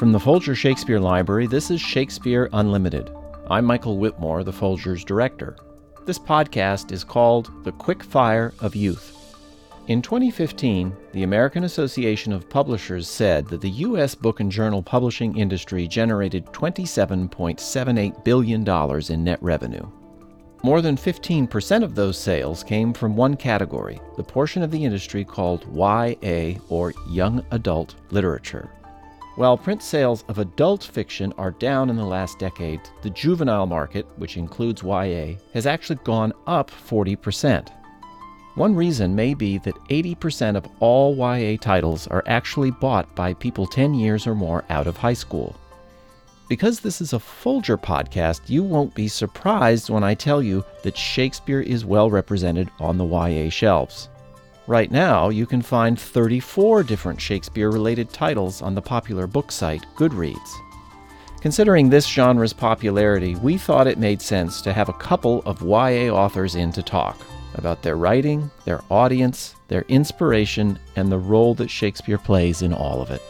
From the Folger Shakespeare Library, this is Shakespeare Unlimited. I'm Michael Whitmore, the Folger's director. This podcast is called The Quick Fire of Youth. In 2015, the American Association of Publishers said that the U.S. book and journal publishing industry generated $27.78 billion in net revenue. More than 15% of those sales came from one category, the portion of the industry called YA or Young Adult Literature. While print sales of adult fiction are down in the last decade, the juvenile market, which includes YA, has actually gone up 40%. One reason may be that 80% of all YA titles are actually bought by people 10 years or more out of high school. Because this is a Folger podcast, you won't be surprised when I tell you that Shakespeare is well represented on the YA shelves. Right now, you can find 34 different Shakespeare related titles on the popular book site Goodreads. Considering this genre's popularity, we thought it made sense to have a couple of YA authors in to talk about their writing, their audience, their inspiration, and the role that Shakespeare plays in all of it.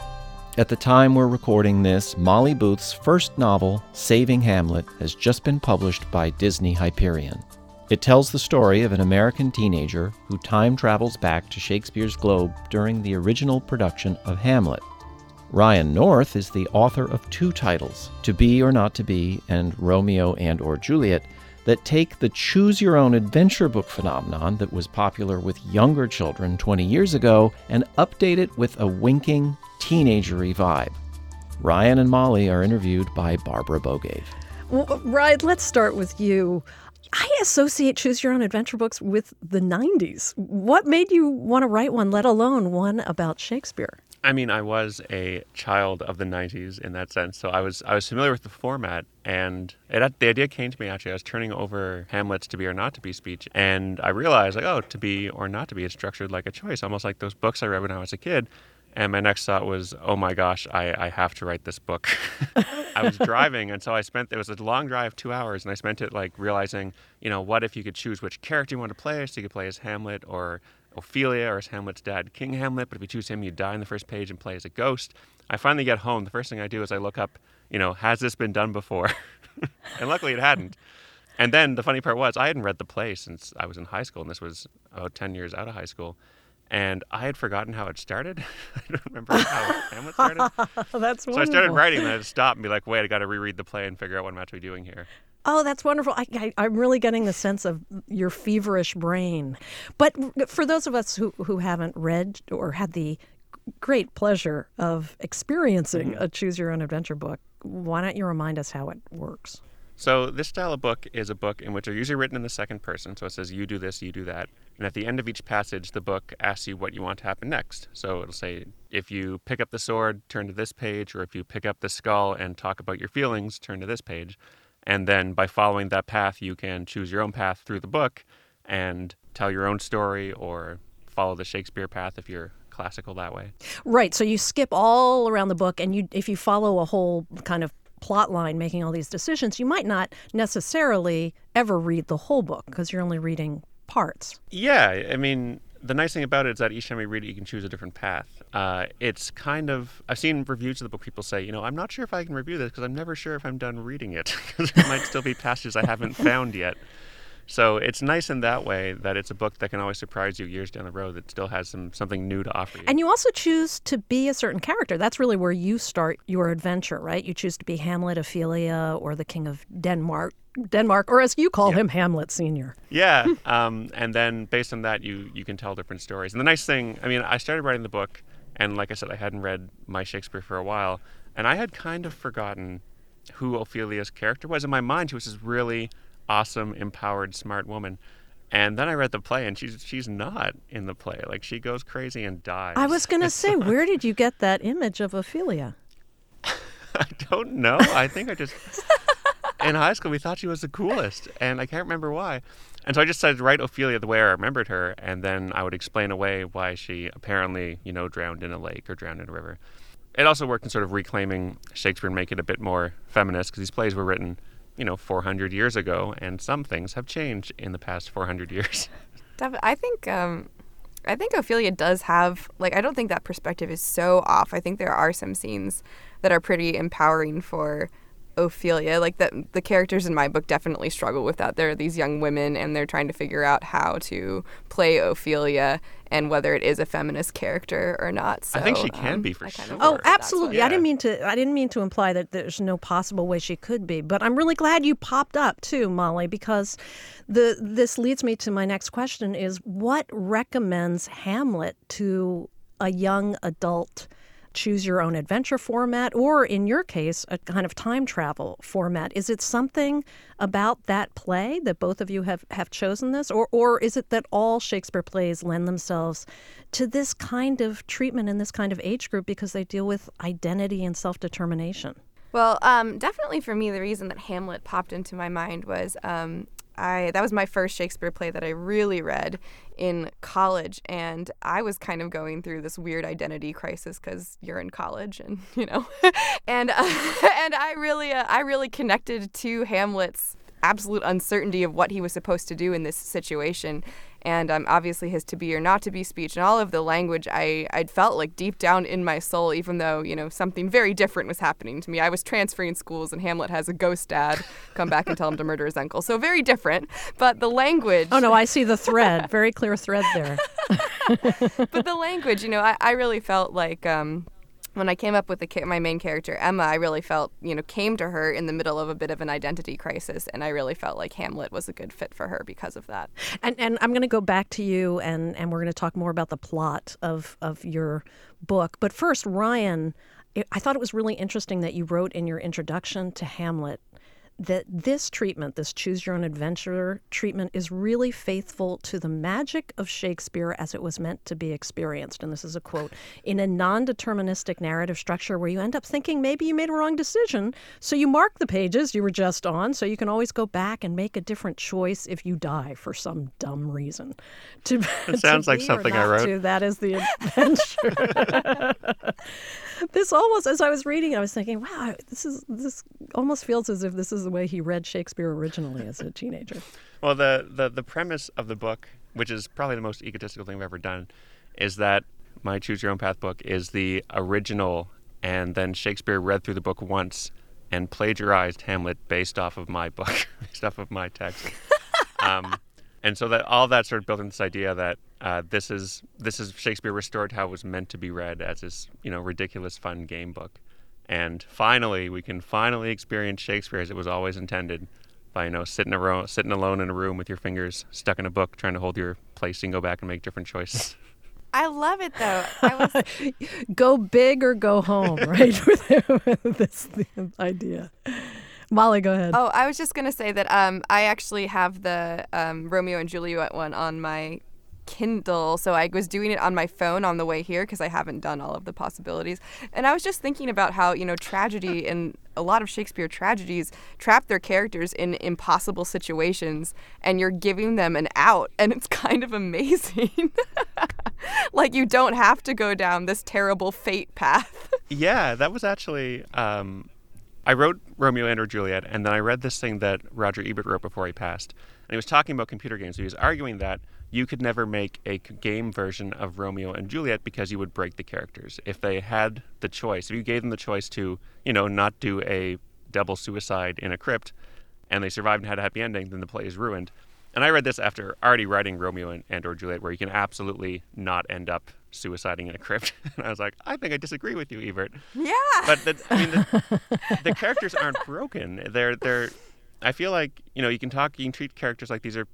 At the time we're recording this, Molly Booth's first novel, Saving Hamlet, has just been published by Disney Hyperion. It tells the story of an American teenager who time travels back to Shakespeare's Globe during the original production of Hamlet. Ryan North is the author of two titles, To Be or Not to Be and Romeo and or Juliet, that take the choose your own adventure book phenomenon that was popular with younger children 20 years ago and update it with a winking, teenagery vibe. Ryan and Molly are interviewed by Barbara Bogaev. Well, Ryan, let's start with you. I associate Choose Your Own Adventure books with the 90s. What made you want to write one, let alone one about Shakespeare? I mean, I was a child of the '90s in that sense, so I was I was familiar with the format, and it, the idea came to me actually. I was turning over Hamlet's "To Be or Not to Be" speech, and I realized like, oh, "To Be or Not to Be" is structured like a choice, almost like those books I read when I was a kid. And my next thought was, oh my gosh, I, I have to write this book. I was driving, and so I spent, it was a long drive, two hours, and I spent it like realizing, you know, what if you could choose which character you want to play? So you could play as Hamlet or Ophelia or as Hamlet's dad, King Hamlet. But if you choose him, you die on the first page and play as a ghost. I finally get home. The first thing I do is I look up, you know, has this been done before? and luckily it hadn't. And then the funny part was, I hadn't read the play since I was in high school, and this was about 10 years out of high school and I had forgotten how it started. I don't remember how Hamlet started. that's wonderful. So I started writing, and I had to stop and be like, "Wait, I got to reread the play and figure out what I'm actually doing here." Oh, that's wonderful. I, am really getting the sense of your feverish brain. But for those of us who, who haven't read or had the great pleasure of experiencing mm-hmm. a choose your own adventure book, why don't you remind us how it works? So, this style of book is a book in which are usually written in the second person. So, it says, you do this, you do that. And at the end of each passage, the book asks you what you want to happen next. So, it'll say, if you pick up the sword, turn to this page, or if you pick up the skull and talk about your feelings, turn to this page. And then by following that path, you can choose your own path through the book and tell your own story or follow the Shakespeare path if you're classical that way. Right. So you skip all around the book and you if you follow a whole kind of plot line making all these decisions, you might not necessarily ever read the whole book because you're only reading parts. Yeah, I mean, the nice thing about it is that each time you read it, you can choose a different path. Uh, it's kind of I've seen reviews of the book. People say, you know, I'm not sure if I can review this because I'm never sure if I'm done reading it because there might still be passages I haven't found yet. So it's nice in that way that it's a book that can always surprise you years down the road that still has some something new to offer you. And you also choose to be a certain character. That's really where you start your adventure, right? You choose to be Hamlet, Ophelia, or the King of Denmark. Denmark, or as you call yeah. him, Hamlet Senior. Yeah, um, and then based on that, you you can tell different stories. And the nice thing, I mean, I started writing the book, and like I said, I hadn't read my Shakespeare for a while, and I had kind of forgotten who Ophelia's character was. In my mind, she was this really awesome, empowered, smart woman. And then I read the play, and she's she's not in the play. Like she goes crazy and dies. I was gonna say, where did you get that image of Ophelia? I don't know. I think I just in high school we thought she was the coolest, and I can't remember why. And so I just decided to write Ophelia the way I remembered her, and then I would explain away why she apparently, you know, drowned in a lake or drowned in a river. It also worked in sort of reclaiming Shakespeare and make it a bit more feminist because these plays were written you know 400 years ago and some things have changed in the past 400 years i think um, I think Ophelia does have like I don't think that perspective is so off. I think there are some scenes that are pretty empowering for Ophelia. Like the the characters in my book definitely struggle with that. They're these young women and they're trying to figure out how to play Ophelia and whether it is a feminist character or not. So, I think she can um, be for I kind sure. of Oh, worry that that's absolutely. what- I didn't mean to. I didn't mean to imply that there's no possible way she could be. But I'm really glad you popped up too, Molly, because the this leads me to my next question: is what recommends Hamlet to a young adult? Choose your own adventure format, or in your case, a kind of time travel format. Is it something about that play that both of you have, have chosen this, or or is it that all Shakespeare plays lend themselves to this kind of treatment in this kind of age group because they deal with identity and self determination? Well, um, definitely for me, the reason that Hamlet popped into my mind was um, I that was my first Shakespeare play that I really read in college, and I was kind of going through this weird identity crisis because you're in college, and you know, and uh, and I really uh, I really connected to Hamlet's absolute uncertainty of what he was supposed to do in this situation and um, obviously his to be or not to be speech and all of the language I, I'd felt like deep down in my soul even though you know something very different was happening to me. I was transferring schools and hamlet has a ghost dad come back and tell him to murder his uncle. So very different but the language Oh no, I see the thread, very clear thread there. but the language, you know, I, I really felt like um, when I came up with the my main character Emma, I really felt you know came to her in the middle of a bit of an identity crisis, and I really felt like Hamlet was a good fit for her because of that. And and I'm going to go back to you, and and we're going to talk more about the plot of of your book. But first, Ryan, I thought it was really interesting that you wrote in your introduction to Hamlet that this treatment, this choose your own adventure treatment, is really faithful to the magic of Shakespeare as it was meant to be experienced. And this is a quote in a non deterministic narrative structure where you end up thinking maybe you made a wrong decision. So you mark the pages you were just on, so you can always go back and make a different choice if you die for some dumb reason. To, to sounds like something I wrote. to, that is the adventure. this almost as I was reading, I was thinking, wow, this is this almost feels as if this is the way he read Shakespeare originally as a teenager. Well, the, the, the premise of the book, which is probably the most egotistical thing I've ever done, is that my Choose Your Own Path book is the original, and then Shakespeare read through the book once and plagiarized Hamlet based off of my book, based off of my text. um, and so that all that sort of built into this idea that uh, this is this is Shakespeare restored how it was meant to be read as this you know ridiculous fun game book, and finally we can finally experience Shakespeare as it was always intended, by you know sitting aro- sitting alone in a room with your fingers stuck in a book trying to hold your place and go back and make different choices. I love it though. I was Go big or go home, right? with, with this idea. Molly, go ahead. Oh, I was just gonna say that um, I actually have the um, Romeo and Juliet one on my Kindle, so I was doing it on my phone on the way here because I haven't done all of the possibilities. And I was just thinking about how you know tragedy and a lot of Shakespeare tragedies trap their characters in impossible situations, and you're giving them an out, and it's kind of amazing. like you don't have to go down this terrible fate path. yeah, that was actually. Um, I wrote Romeo and or Juliet, and then I read this thing that Roger Ebert wrote before he passed, and he was talking about computer games. He was arguing that you could never make a game version of Romeo and Juliet because you would break the characters. If they had the choice, if you gave them the choice to, you know, not do a double suicide in a crypt, and they survived and had a happy ending, then the play is ruined. And I read this after already writing Romeo and, and or Juliet, where you can absolutely not end up suiciding in a crypt. and I was like, I think I disagree with you, Ebert. yeah. But the, I mean, the, the characters aren't broken. They're they're. I feel like you know you can talk. You can treat characters like these are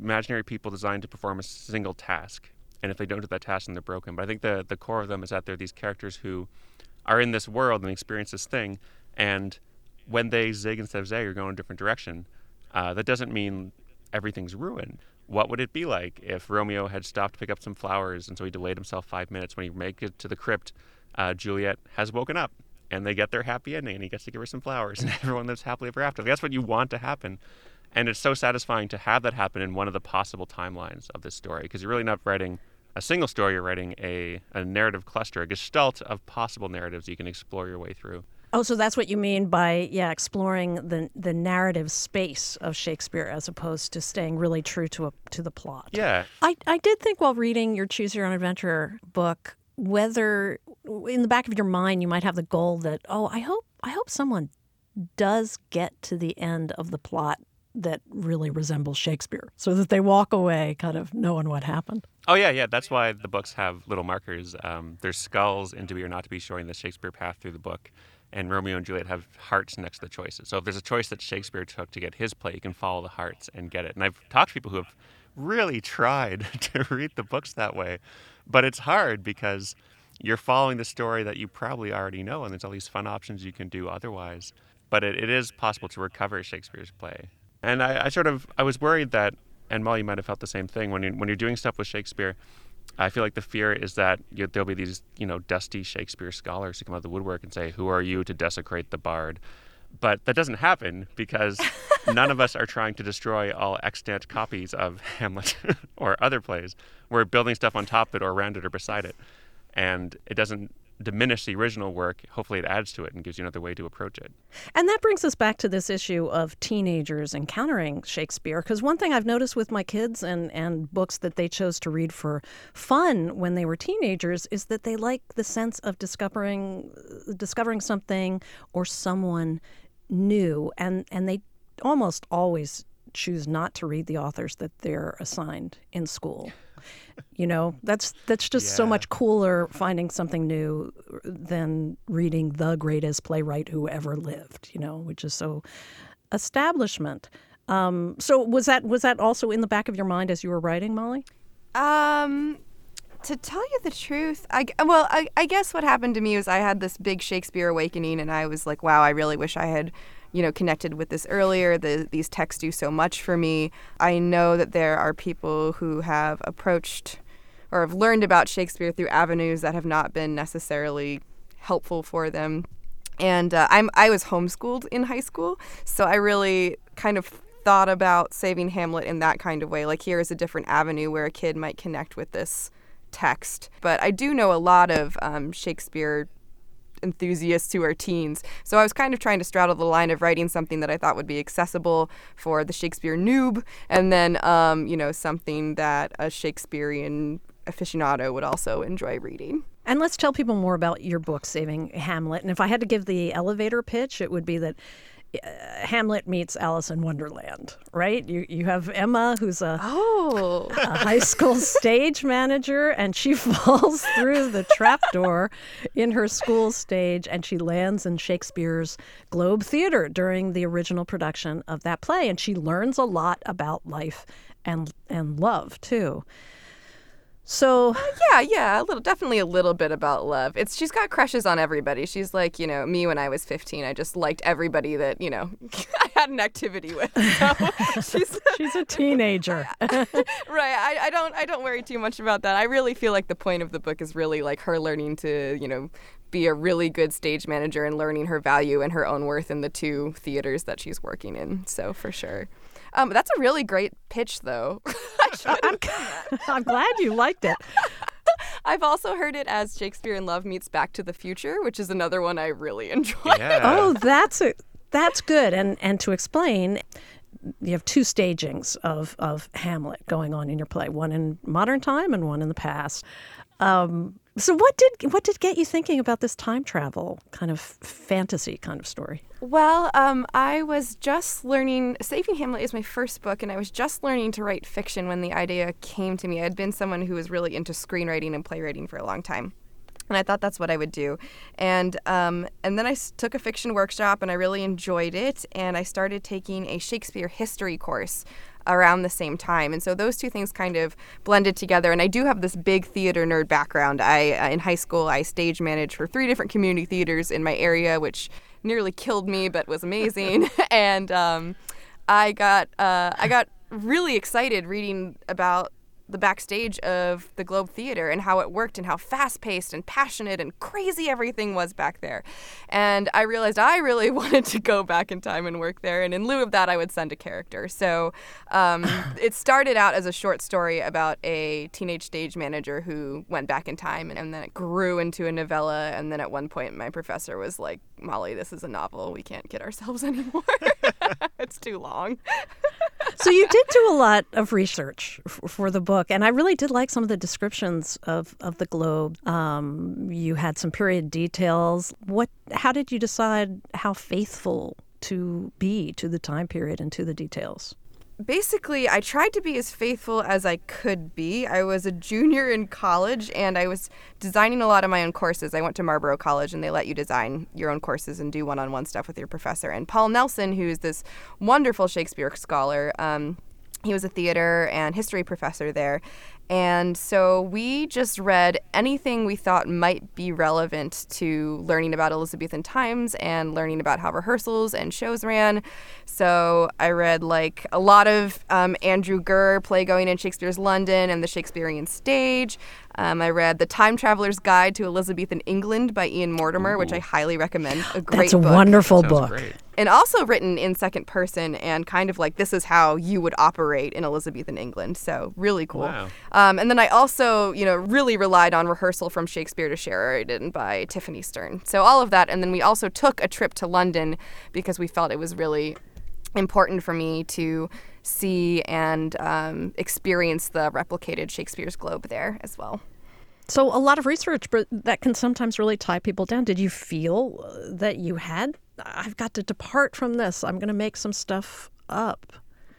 imaginary people designed to perform a single task, and if they don't do that task, then they're broken. But I think the the core of them is that they're these characters who are in this world and experience this thing, and when they zig instead of zag or go in a different direction, uh, that doesn't mean everything's ruined. What would it be like if Romeo had stopped to pick up some flowers and so he delayed himself five minutes? When he makes it to the crypt, uh, Juliet has woken up and they get their happy ending and he gets to give her some flowers and everyone lives happily ever after. That's what you want to happen. And it's so satisfying to have that happen in one of the possible timelines of this story because you're really not writing a single story, you're writing a, a narrative cluster, a gestalt of possible narratives you can explore your way through. Oh, so that's what you mean by yeah, exploring the the narrative space of Shakespeare as opposed to staying really true to a to the plot. Yeah. I I did think while reading your Choose Your Own Adventure book whether in the back of your mind you might have the goal that oh, I hope I hope someone does get to the end of the plot that really resembles Shakespeare so that they walk away kind of knowing what happened. Oh yeah, yeah. That's why the books have little markers. Um, there's skulls in To Be or Not to Be showing the Shakespeare path through the book, and Romeo and Juliet have hearts next to the choices. So if there's a choice that Shakespeare took to get his play, you can follow the hearts and get it. And I've talked to people who have really tried to read the books that way, but it's hard because you're following the story that you probably already know, and there's all these fun options you can do otherwise. But it, it is possible to recover Shakespeare's play. And I, I sort of I was worried that and Molly might have felt the same thing when you when you're doing stuff with Shakespeare. I feel like the fear is that you, there'll be these you know dusty Shakespeare scholars who come out of the woodwork and say, "Who are you to desecrate the bard?" But that doesn't happen because none of us are trying to destroy all extant copies of Hamlet or other plays. We're building stuff on top of it or around it or beside it, and it doesn't diminish the original work. Hopefully, it adds to it and gives you another way to approach it. And that brings us back to this issue of teenagers encountering Shakespeare. Because one thing I've noticed with my kids and, and books that they chose to read for fun when they were teenagers is that they like the sense of discovering discovering something or someone new, and and they almost always choose not to read the authors that they're assigned in school. You know, that's that's just so much cooler finding something new than reading the greatest playwright who ever lived. You know, which is so establishment. Um, so was that was that also in the back of your mind as you were writing, Molly? Um, to tell you the truth, I g- well, I, I guess what happened to me was I had this big Shakespeare awakening, and I was like, wow, I really wish I had, you know, connected with this earlier. The, these texts do so much for me. I know that there are people who have approached or have learned about Shakespeare through avenues that have not been necessarily helpful for them. And uh, I'm I was homeschooled in high school, so I really kind of thought about saving Hamlet in that kind of way. Like here is a different avenue where a kid might connect with this text. But I do know a lot of um, Shakespeare enthusiasts who are teens. So I was kind of trying to straddle the line of writing something that I thought would be accessible for the Shakespeare noob, and then um, you know something that a Shakespearean aficionado would also enjoy reading. And let's tell people more about your book, Saving Hamlet. And if I had to give the elevator pitch, it would be that Uh, Hamlet meets Alice in Wonderland, right? You you have Emma, who's a Oh. a high school stage manager and she falls through the trapdoor in her school stage and she lands in Shakespeare's Globe Theater during the original production of that play and she learns a lot about life and and love too. So uh, Yeah, yeah, a little, definitely a little bit about love. It's she's got crushes on everybody. She's like, you know, me when I was 15. I just liked everybody that you know I had an activity with. So she's she's a teenager. right. I, I don't I don't worry too much about that. I really feel like the point of the book is really like her learning to you know be a really good stage manager and learning her value and her own worth in the two theaters that she's working in. So for sure. Um, that's a really great pitch, though. I I'm, I'm glad you liked it. I've also heard it as Shakespeare in Love meets Back to the Future, which is another one I really enjoy. Yeah. Oh, that's a, that's good. And and to explain, you have two stagings of of Hamlet going on in your play, one in modern time and one in the past. Um, so what did what did get you thinking about this time travel kind of fantasy kind of story? Well, um, I was just learning. Saving Hamlet is my first book, and I was just learning to write fiction when the idea came to me. I'd been someone who was really into screenwriting and playwriting for a long time. And I thought that's what I would do, and um, and then I took a fiction workshop, and I really enjoyed it. And I started taking a Shakespeare history course around the same time, and so those two things kind of blended together. And I do have this big theater nerd background. I uh, in high school I stage managed for three different community theaters in my area, which nearly killed me, but was amazing. and um, I got uh, I got really excited reading about the backstage of the Globe Theater and how it worked and how fast paced and passionate and crazy everything was back there. And I realized I really wanted to go back in time and work there. And in lieu of that, I would send a character. So um, it started out as a short story about a teenage stage manager who went back in time, and, and then it grew into a novella. And then at one point, my professor was like, Molly, this is a novel. We can't kid ourselves anymore. it's too long. So you did do a lot of research f- for the book, and I really did like some of the descriptions of, of the globe. Um, you had some period details. What? How did you decide how faithful to be to the time period and to the details? Basically, I tried to be as faithful as I could be. I was a junior in college and I was designing a lot of my own courses. I went to Marlboro College and they let you design your own courses and do one on one stuff with your professor. And Paul Nelson, who's this wonderful Shakespeare scholar, um, he was a theater and history professor there. And so we just read anything we thought might be relevant to learning about Elizabethan times and learning about how rehearsals and shows ran. So I read like a lot of um, Andrew Gurr playgoing in Shakespeare's London and the Shakespearean stage. Um, I read The Time Traveler's Guide to Elizabethan England by Ian Mortimer, Ooh. which I highly recommend. A great That's a book. wonderful book. Great. And also written in second person and kind of like this is how you would operate in Elizabethan England. So really cool. Wow. Um, and then I also, you know, really relied on rehearsal from Shakespeare to Sheridan by Tiffany Stern. So all of that. And then we also took a trip to London because we felt it was really important for me to see and um, experience the replicated Shakespeare's Globe there as well. So, a lot of research, but that can sometimes really tie people down. Did you feel uh, that you had, I've got to depart from this? I'm going to make some stuff up.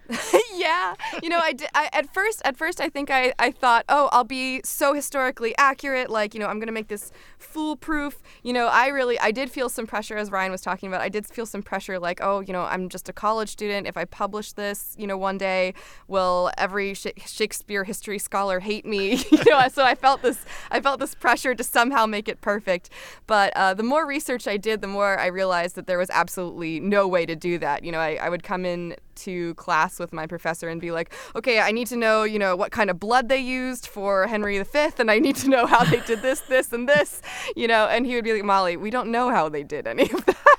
yeah, you know, I, did, I at first at first I think I, I thought, oh, I'll be so historically accurate, like you know, I'm gonna make this foolproof. You know, I really I did feel some pressure as Ryan was talking about. I did feel some pressure, like oh, you know, I'm just a college student. If I publish this, you know, one day, will every Sh- Shakespeare history scholar hate me? you know, so I felt this I felt this pressure to somehow make it perfect. But uh, the more research I did, the more I realized that there was absolutely no way to do that. You know, I, I would come in to class with my professor and be like, okay, I need to know, you know, what kind of blood they used for Henry V, and I need to know how they did this, this, and this, you know, and he would be like, Molly, we don't know how they did any of that.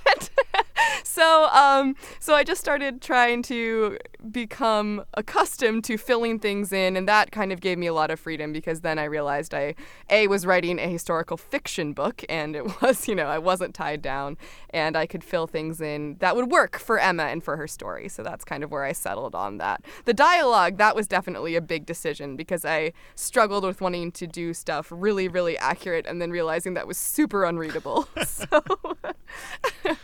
So um, so I just started trying to become accustomed to filling things in, and that kind of gave me a lot of freedom because then I realized I a was writing a historical fiction book, and it was you know I wasn't tied down, and I could fill things in that would work for Emma and for her story. So that's kind of where I settled on that. The dialogue that was definitely a big decision because I struggled with wanting to do stuff really really accurate, and then realizing that was super unreadable. so.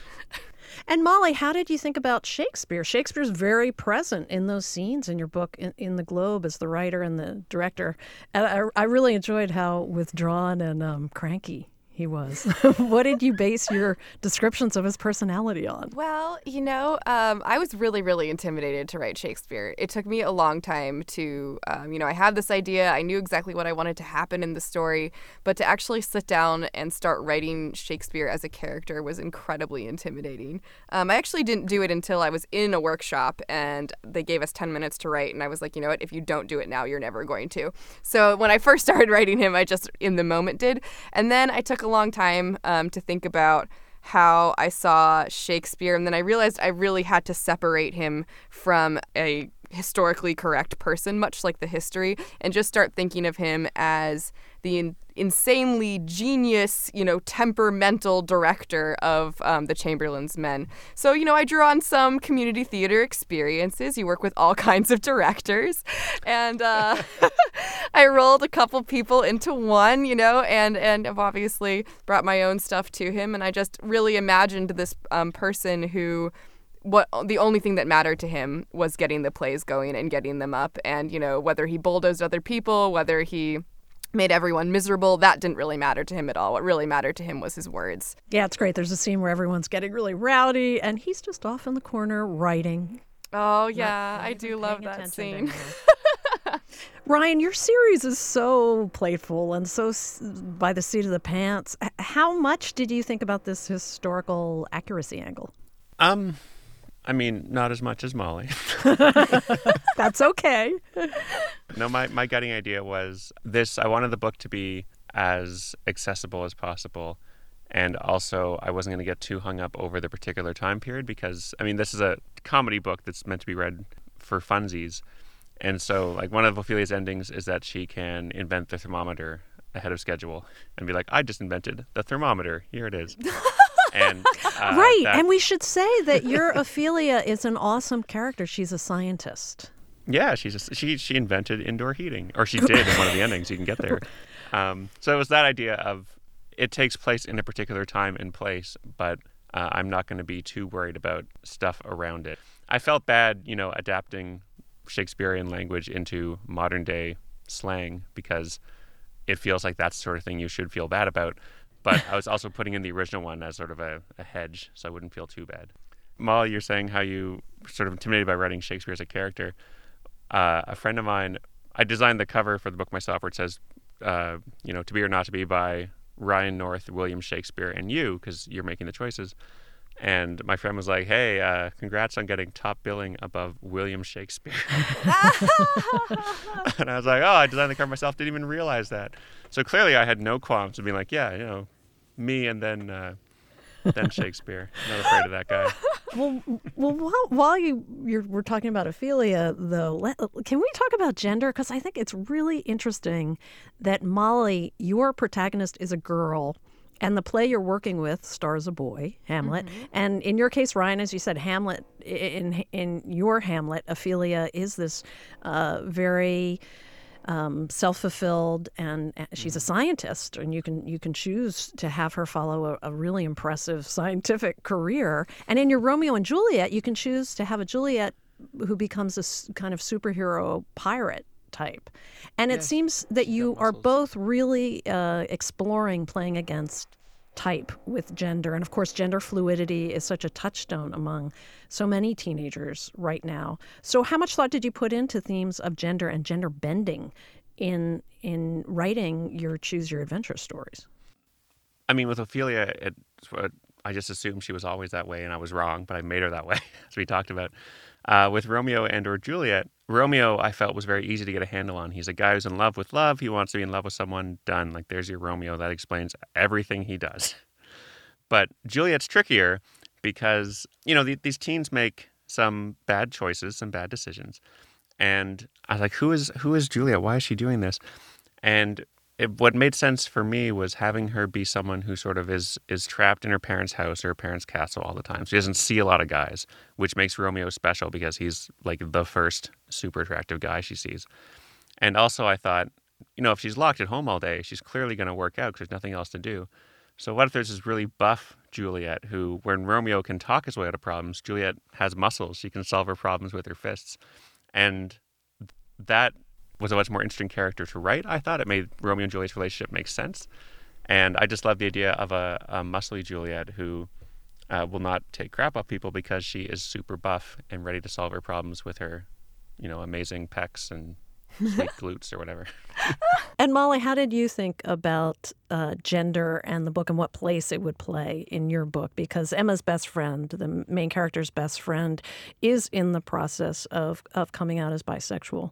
And Molly, how did you think about Shakespeare? Shakespeare's very present in those scenes in your book, in, in the Globe, as the writer and the director. And I, I really enjoyed how withdrawn and um, cranky he was. what did you base your descriptions of his personality on? Well, you know, um, I was really, really intimidated to write Shakespeare. It took me a long time to, um, you know, I had this idea. I knew exactly what I wanted to happen in the story, but to actually sit down and start writing Shakespeare as a character was incredibly intimidating. Um, I actually didn't do it until I was in a workshop and they gave us 10 minutes to write. And I was like, you know what? If you don't do it now, you're never going to. So when I first started writing him, I just in the moment did. And then I took a long time um, to think about how I saw Shakespeare, and then I realized I really had to separate him from a historically correct person, much like the history, and just start thinking of him as the in- insanely genius, you know, temperamental director of um, the Chamberlain's Men. So, you know, I drew on some community theater experiences. You work with all kinds of directors, and uh, I rolled a couple people into one, you know, and and I've obviously brought my own stuff to him, and I just really imagined this um, person who what the only thing that mattered to him was getting the plays going and getting them up and you know whether he bulldozed other people whether he made everyone miserable. That didn't really matter to him at all. What really mattered to him was his words. Yeah, it's great. There's a scene where everyone's getting really rowdy and he's just off in the corner writing. Oh, yeah. I do love that scene. Ryan, your series is so playful and so by the seat of the pants. How much did you think about this historical accuracy angle? Um, I mean, not as much as Molly. That's okay. no, my, my guiding idea was this I wanted the book to be as accessible as possible. And also, I wasn't going to get too hung up over the particular time period because, I mean, this is a comedy book that's meant to be read for funsies. And so, like, one of Ophelia's endings is that she can invent the thermometer ahead of schedule and be like, I just invented the thermometer. Here it is. and uh, right, that... and we should say that your Ophelia is an awesome character. She's a scientist. Yeah, she's a, she she invented indoor heating, or she did in one of the endings. You can get there. Um, so it was that idea of it takes place in a particular time and place, but uh, I'm not going to be too worried about stuff around it. I felt bad, you know, adapting Shakespearean language into modern day slang because it feels like that's the sort of thing you should feel bad about. But I was also putting in the original one as sort of a, a hedge, so I wouldn't feel too bad. Molly, you're saying how you sort of intimidated by writing Shakespeare as a character. Uh, a friend of mine, I designed the cover for the book myself, where it says, uh, you know, "To Be or Not to Be" by Ryan North, William Shakespeare, and you, because you're making the choices. And my friend was like, "Hey, uh, congrats on getting top billing above William Shakespeare." and I was like, "Oh, I designed the cover myself. Didn't even realize that." So clearly, I had no qualms of being like, "Yeah, you know, me and then uh, then Shakespeare. Not afraid of that guy." Well, well, while, while you you're, we're talking about Ophelia, though, let, can we talk about gender? Because I think it's really interesting that Molly, your protagonist, is a girl and the play you're working with stars a boy, Hamlet. Mm-hmm. And in your case, Ryan, as you said, Hamlet in in your Hamlet, Ophelia is this uh, very um, self-fulfilled, and she's a mm-hmm. scientist, and you can you can choose to have her follow a, a, really impressive scientific career. And in your Romeo and Juliet, you can choose to have a Juliet who becomes a kind of superhero pirate type. And it seems that you are both really uh, exploring playing against type with gender. And of course, gender fluidity is such a touchstone among so many teenagers right now. So, how much thought did you put into themes of gender and gender bending in in writing your choose your adventure stories? I mean, with Ophelia, it, I just assumed she was always that way, and I was wrong. But I made her that way, as we talked about. Uh, with Romeo and or Juliet, Romeo I felt was very easy to get a handle on. He's a guy who's in love with love. He wants to be in love with someone. Done. Like there's your Romeo. That explains everything he does. But Juliet's trickier because you know the, these teens make some bad choices, some bad decisions, and I was like, who is who is Juliet? Why is she doing this? And it, what made sense for me was having her be someone who sort of is is trapped in her parents' house or her parents' castle all the time. She doesn't see a lot of guys, which makes Romeo special because he's like the first super attractive guy she sees. And also, I thought, you know, if she's locked at home all day, she's clearly going to work out because there's nothing else to do. So what if there's this really buff Juliet who, when Romeo can talk his way out of problems, Juliet has muscles. She can solve her problems with her fists, and that was a much more interesting character to write. I thought it made Romeo and Juliet's relationship make sense, and I just love the idea of a, a muscly Juliet who uh, will not take crap off people because she is super buff and ready to solve her problems with her, you know, amazing pecs and sweet glutes or whatever. and Molly, how did you think about uh, gender and the book and what place it would play in your book? Because Emma's best friend, the main character's best friend, is in the process of, of coming out as bisexual.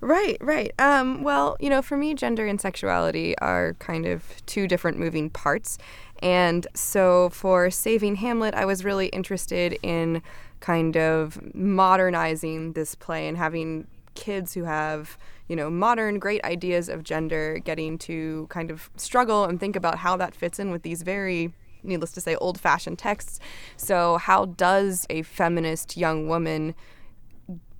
Right, right. Um, well, you know, for me, gender and sexuality are kind of two different moving parts. And so for Saving Hamlet, I was really interested in kind of modernizing this play and having kids who have you know modern great ideas of gender getting to kind of struggle and think about how that fits in with these very needless to say old fashioned texts so how does a feminist young woman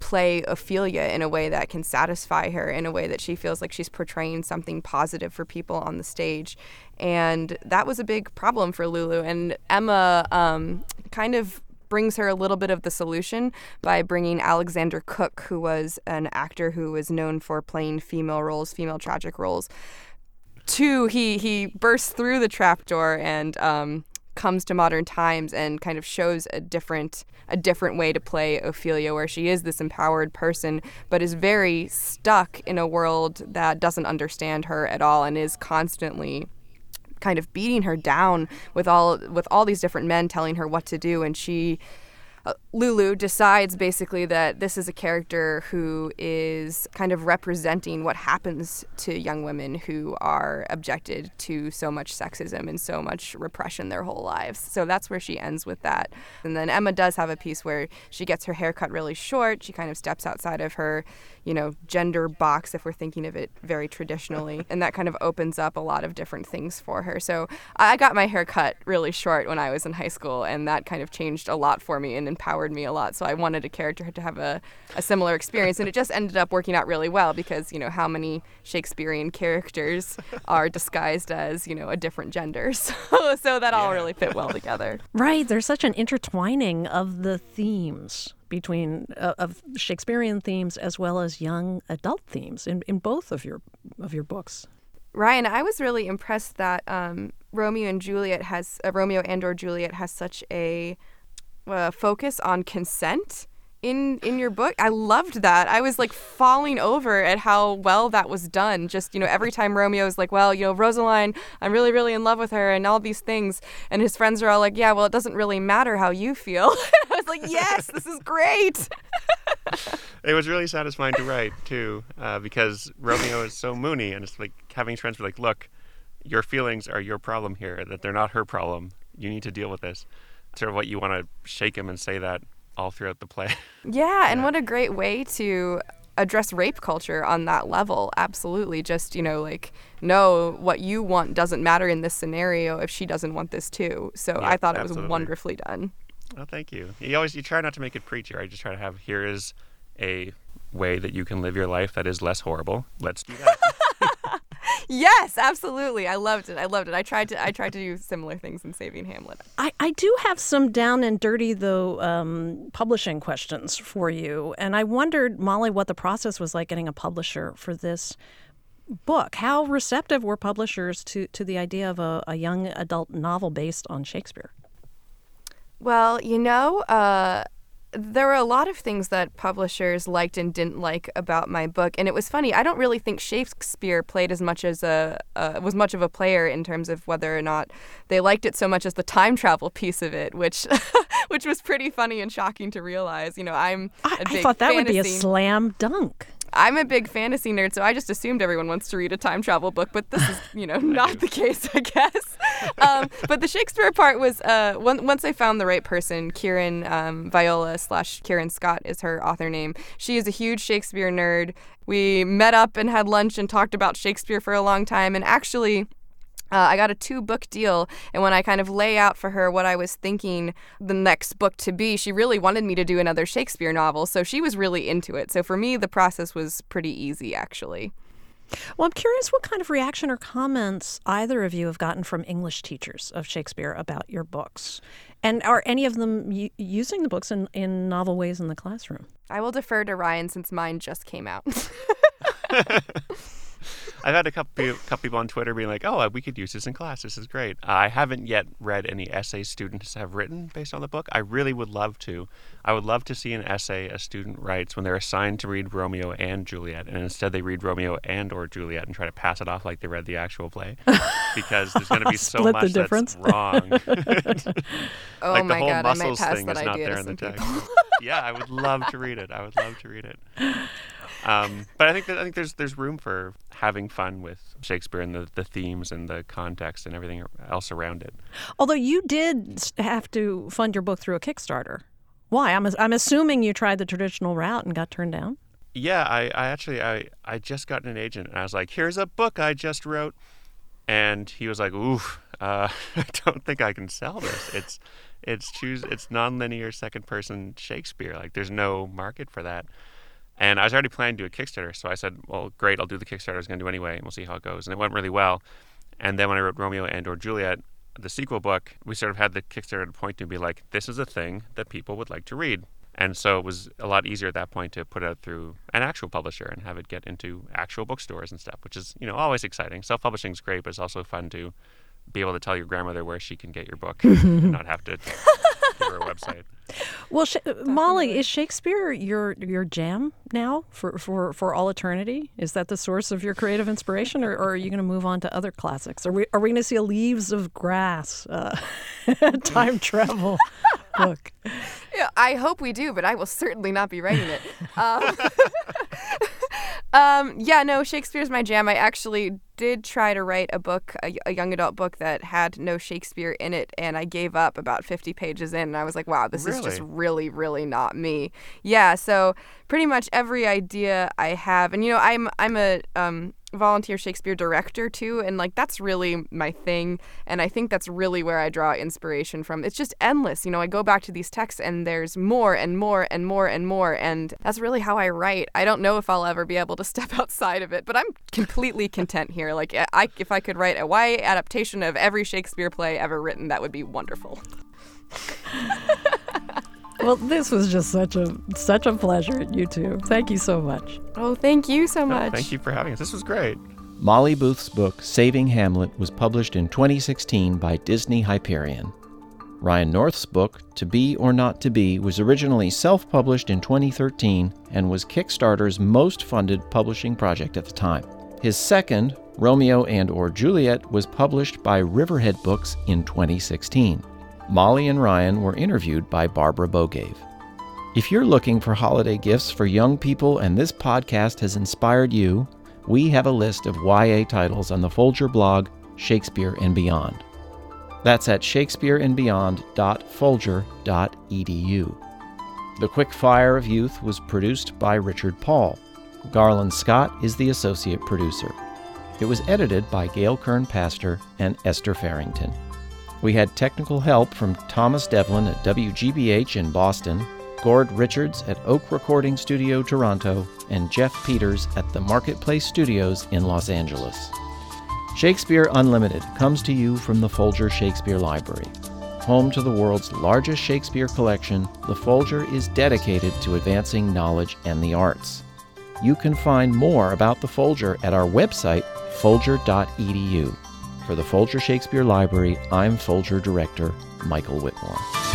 play Ophelia in a way that can satisfy her, in a way that she feels like she's portraying something positive for people on the stage. And that was a big problem for Lulu. And Emma um, kind of brings her a little bit of the solution by bringing Alexander Cooke, who was an actor who was known for playing female roles, female tragic roles. Two, he he bursts through the trapdoor and um, comes to modern times and kind of shows a different a different way to play Ophelia where she is this empowered person but is very stuck in a world that doesn't understand her at all and is constantly kind of beating her down with all with all these different men telling her what to do. And she Lulu decides basically that this is a character who is kind of representing what happens to young women who are objected to so much sexism and so much repression their whole lives. So that's where she ends with that. And then Emma does have a piece where she gets her hair cut really short. She kind of steps outside of her, you know, gender box if we're thinking of it very traditionally. and that kind of opens up a lot of different things for her. So I got my hair cut really short when I was in high school, and that kind of changed a lot for me and empowered me a lot. So I wanted a character to have a, a similar experience. And it just ended up working out really well because, you know, how many Shakespearean characters are disguised as, you know, a different gender. So, so that all really fit well together. Right. There's such an intertwining of the themes between uh, of Shakespearean themes as well as young adult themes in, in both of your of your books. Ryan, I was really impressed that um, Romeo and Juliet has uh, Romeo and or Juliet has such a uh, focus on consent in in your book. I loved that. I was like falling over at how well that was done. Just you know, every time Romeo's like, "Well, you know, Rosaline, I'm really really in love with her," and all these things, and his friends are all like, "Yeah, well, it doesn't really matter how you feel." I was like, "Yes, this is great." it was really satisfying to write too, uh, because Romeo is so moony, and it's like having friends be like, "Look, your feelings are your problem here. That they're not her problem. You need to deal with this." Sort of what you want to shake him and say that all throughout the play. Yeah, and what a great way to address rape culture on that level. Absolutely. Just, you know, like, no, what you want doesn't matter in this scenario if she doesn't want this too. So Yeah, I thought it absolutely. was wonderfully done. Oh, thank you. You always you try not to make it preachy. Right? just try to have here is a way that you can live your life that is less horrible. Let's do that. Yes, absolutely. I loved it. I loved it. I tried to I tried to do similar things in Saving Hamlet. I, I do have some down and dirty though um, publishing questions for you, and I wondered, Molly, what the process was like getting a publisher for this book. How receptive were publishers to to the idea of a, a young adult novel based on Shakespeare? Well, you know, uh, there were a lot of things that publishers liked and didn't like about my book, and it was funny. I don't really think Shakespeare played as much as a uh, was much of a player in terms of whether or not they liked it so much as the time travel piece of it, which which was pretty funny and shocking to realize. You know, I'm a I, I thought that would be a slam dunk. I'm a big fantasy nerd, so I just assumed everyone wants to read a time travel book, but this is, you know, not the case, I guess. Um, but the Shakespeare part was uh, one, once I found the right person, Kieran um, Viola slash Kieran Scott is her author name. She is a huge Shakespeare nerd. We met up and had lunch and talked about Shakespeare for a long time, and actually. Uh, I got a two book deal, and when I kind of lay out for her what I was thinking the next book to be, she really wanted me to do another Shakespeare novel. So she was really into it. So for me, the process was pretty easy, actually. Well, I'm curious what kind of reaction or comments either of you have gotten from English teachers of Shakespeare about your books. And are any of them u- using the books in, in novel ways in the classroom? I will defer to Ryan since mine just came out. I've had a couple people, couple people on Twitter being like, "Oh, we could use this in class. This is great." I haven't yet read any essays students have written based on the book. I really would love to. I would love to see an essay a student writes when they're assigned to read Romeo and Juliet, and instead they read Romeo and or Juliet and try to pass it off like they read the actual play, because there's going to be so Split the much difference. that's wrong. oh like my the whole god, I might muscles pass thing that is not idea there to in the some text. people. yeah, I would love to read it. I would love to read it. Um, but I think that I think there's there's room for having fun with Shakespeare and the, the themes and the context and everything else around it. Although you did have to fund your book through a Kickstarter. Why? I'm, I'm assuming you tried the traditional route and got turned down. Yeah, I, I actually I, I just got an agent and I was like, here's a book I just wrote, and he was like, oof, uh, I don't think I can sell this. It's it's choose it's nonlinear second person Shakespeare. Like there's no market for that. And I was already planning to do a Kickstarter, so I said, well, great, I'll do the Kickstarter I was going to do anyway, and we'll see how it goes. And it went really well. And then when I wrote Romeo and or Juliet, the sequel book, we sort of had the Kickstarter to point to be like, this is a thing that people would like to read. And so it was a lot easier at that point to put it out through an actual publisher and have it get into actual bookstores and stuff, which is, you know, always exciting. Self-publishing is great, but it's also fun to be able to tell your grandmother where she can get your book and not have to give her a website. Well, Sh- Molly, is Shakespeare your your jam now for, for, for all eternity? Is that the source of your creative inspiration, or, or are you going to move on to other classics? Are we are we going to see a Leaves of Grass uh, time travel book? Yeah, I hope we do, but I will certainly not be writing it. Um, um, yeah, no, Shakespeare's my jam. I actually did try to write a book, a, a, young adult book that had no Shakespeare in it, and I gave up about 50 pages in, and I was like, wow, this really? is just really, really not me. Yeah, so pretty much every idea I have, and you know, I'm I'm a um, volunteer Shakespeare director too, and like that's really my thing, and I think that's really where I draw inspiration from. It's just endless, you know. I go back to these texts, and there's more and more and more and more, and that's really how I write. I don't know if I'll ever be able to step outside of it, but I'm completely content here. Like, I if I could write a YA adaptation of every Shakespeare play ever written, that would be wonderful. well, this was just such a such a pleasure, you two. Thank you so much. Oh, thank you so much. No, thank you for having us. This was great. Molly Booth's book, Saving Hamlet, was published in 2016 by Disney Hyperion. Ryan North's book, To Be or Not to Be, was originally self published in 2013 and was Kickstarter's most funded publishing project at the time. His second, Romeo and or Juliet, was published by Riverhead Books in 2016. Molly and Ryan were interviewed by Barbara Bogaev. If you're looking for holiday gifts for young people and this podcast has inspired you, we have a list of YA titles on the Folger blog, Shakespeare and Beyond. That's at shakespeareandbeyond.folger.edu. The Quick Fire of Youth was produced by Richard Paul. Garland Scott is the associate producer. It was edited by Gail Kern Paster and Esther Ferington. We had technical help from Thomas Devlin at WGBH in Boston, Gord Richards at Oak Recording Studio Toronto, and Jeff Peters at the Marketplace Studios in Los Angeles. Shakespeare Unlimited comes to you from the Folger Shakespeare Library. Home to the world's largest Shakespeare collection, the Folger is dedicated to advancing knowledge and the arts. You can find more about the Folger at our website, folger.edu. For the Folger Shakespeare Library, I'm Folger Director Michael Whitmore.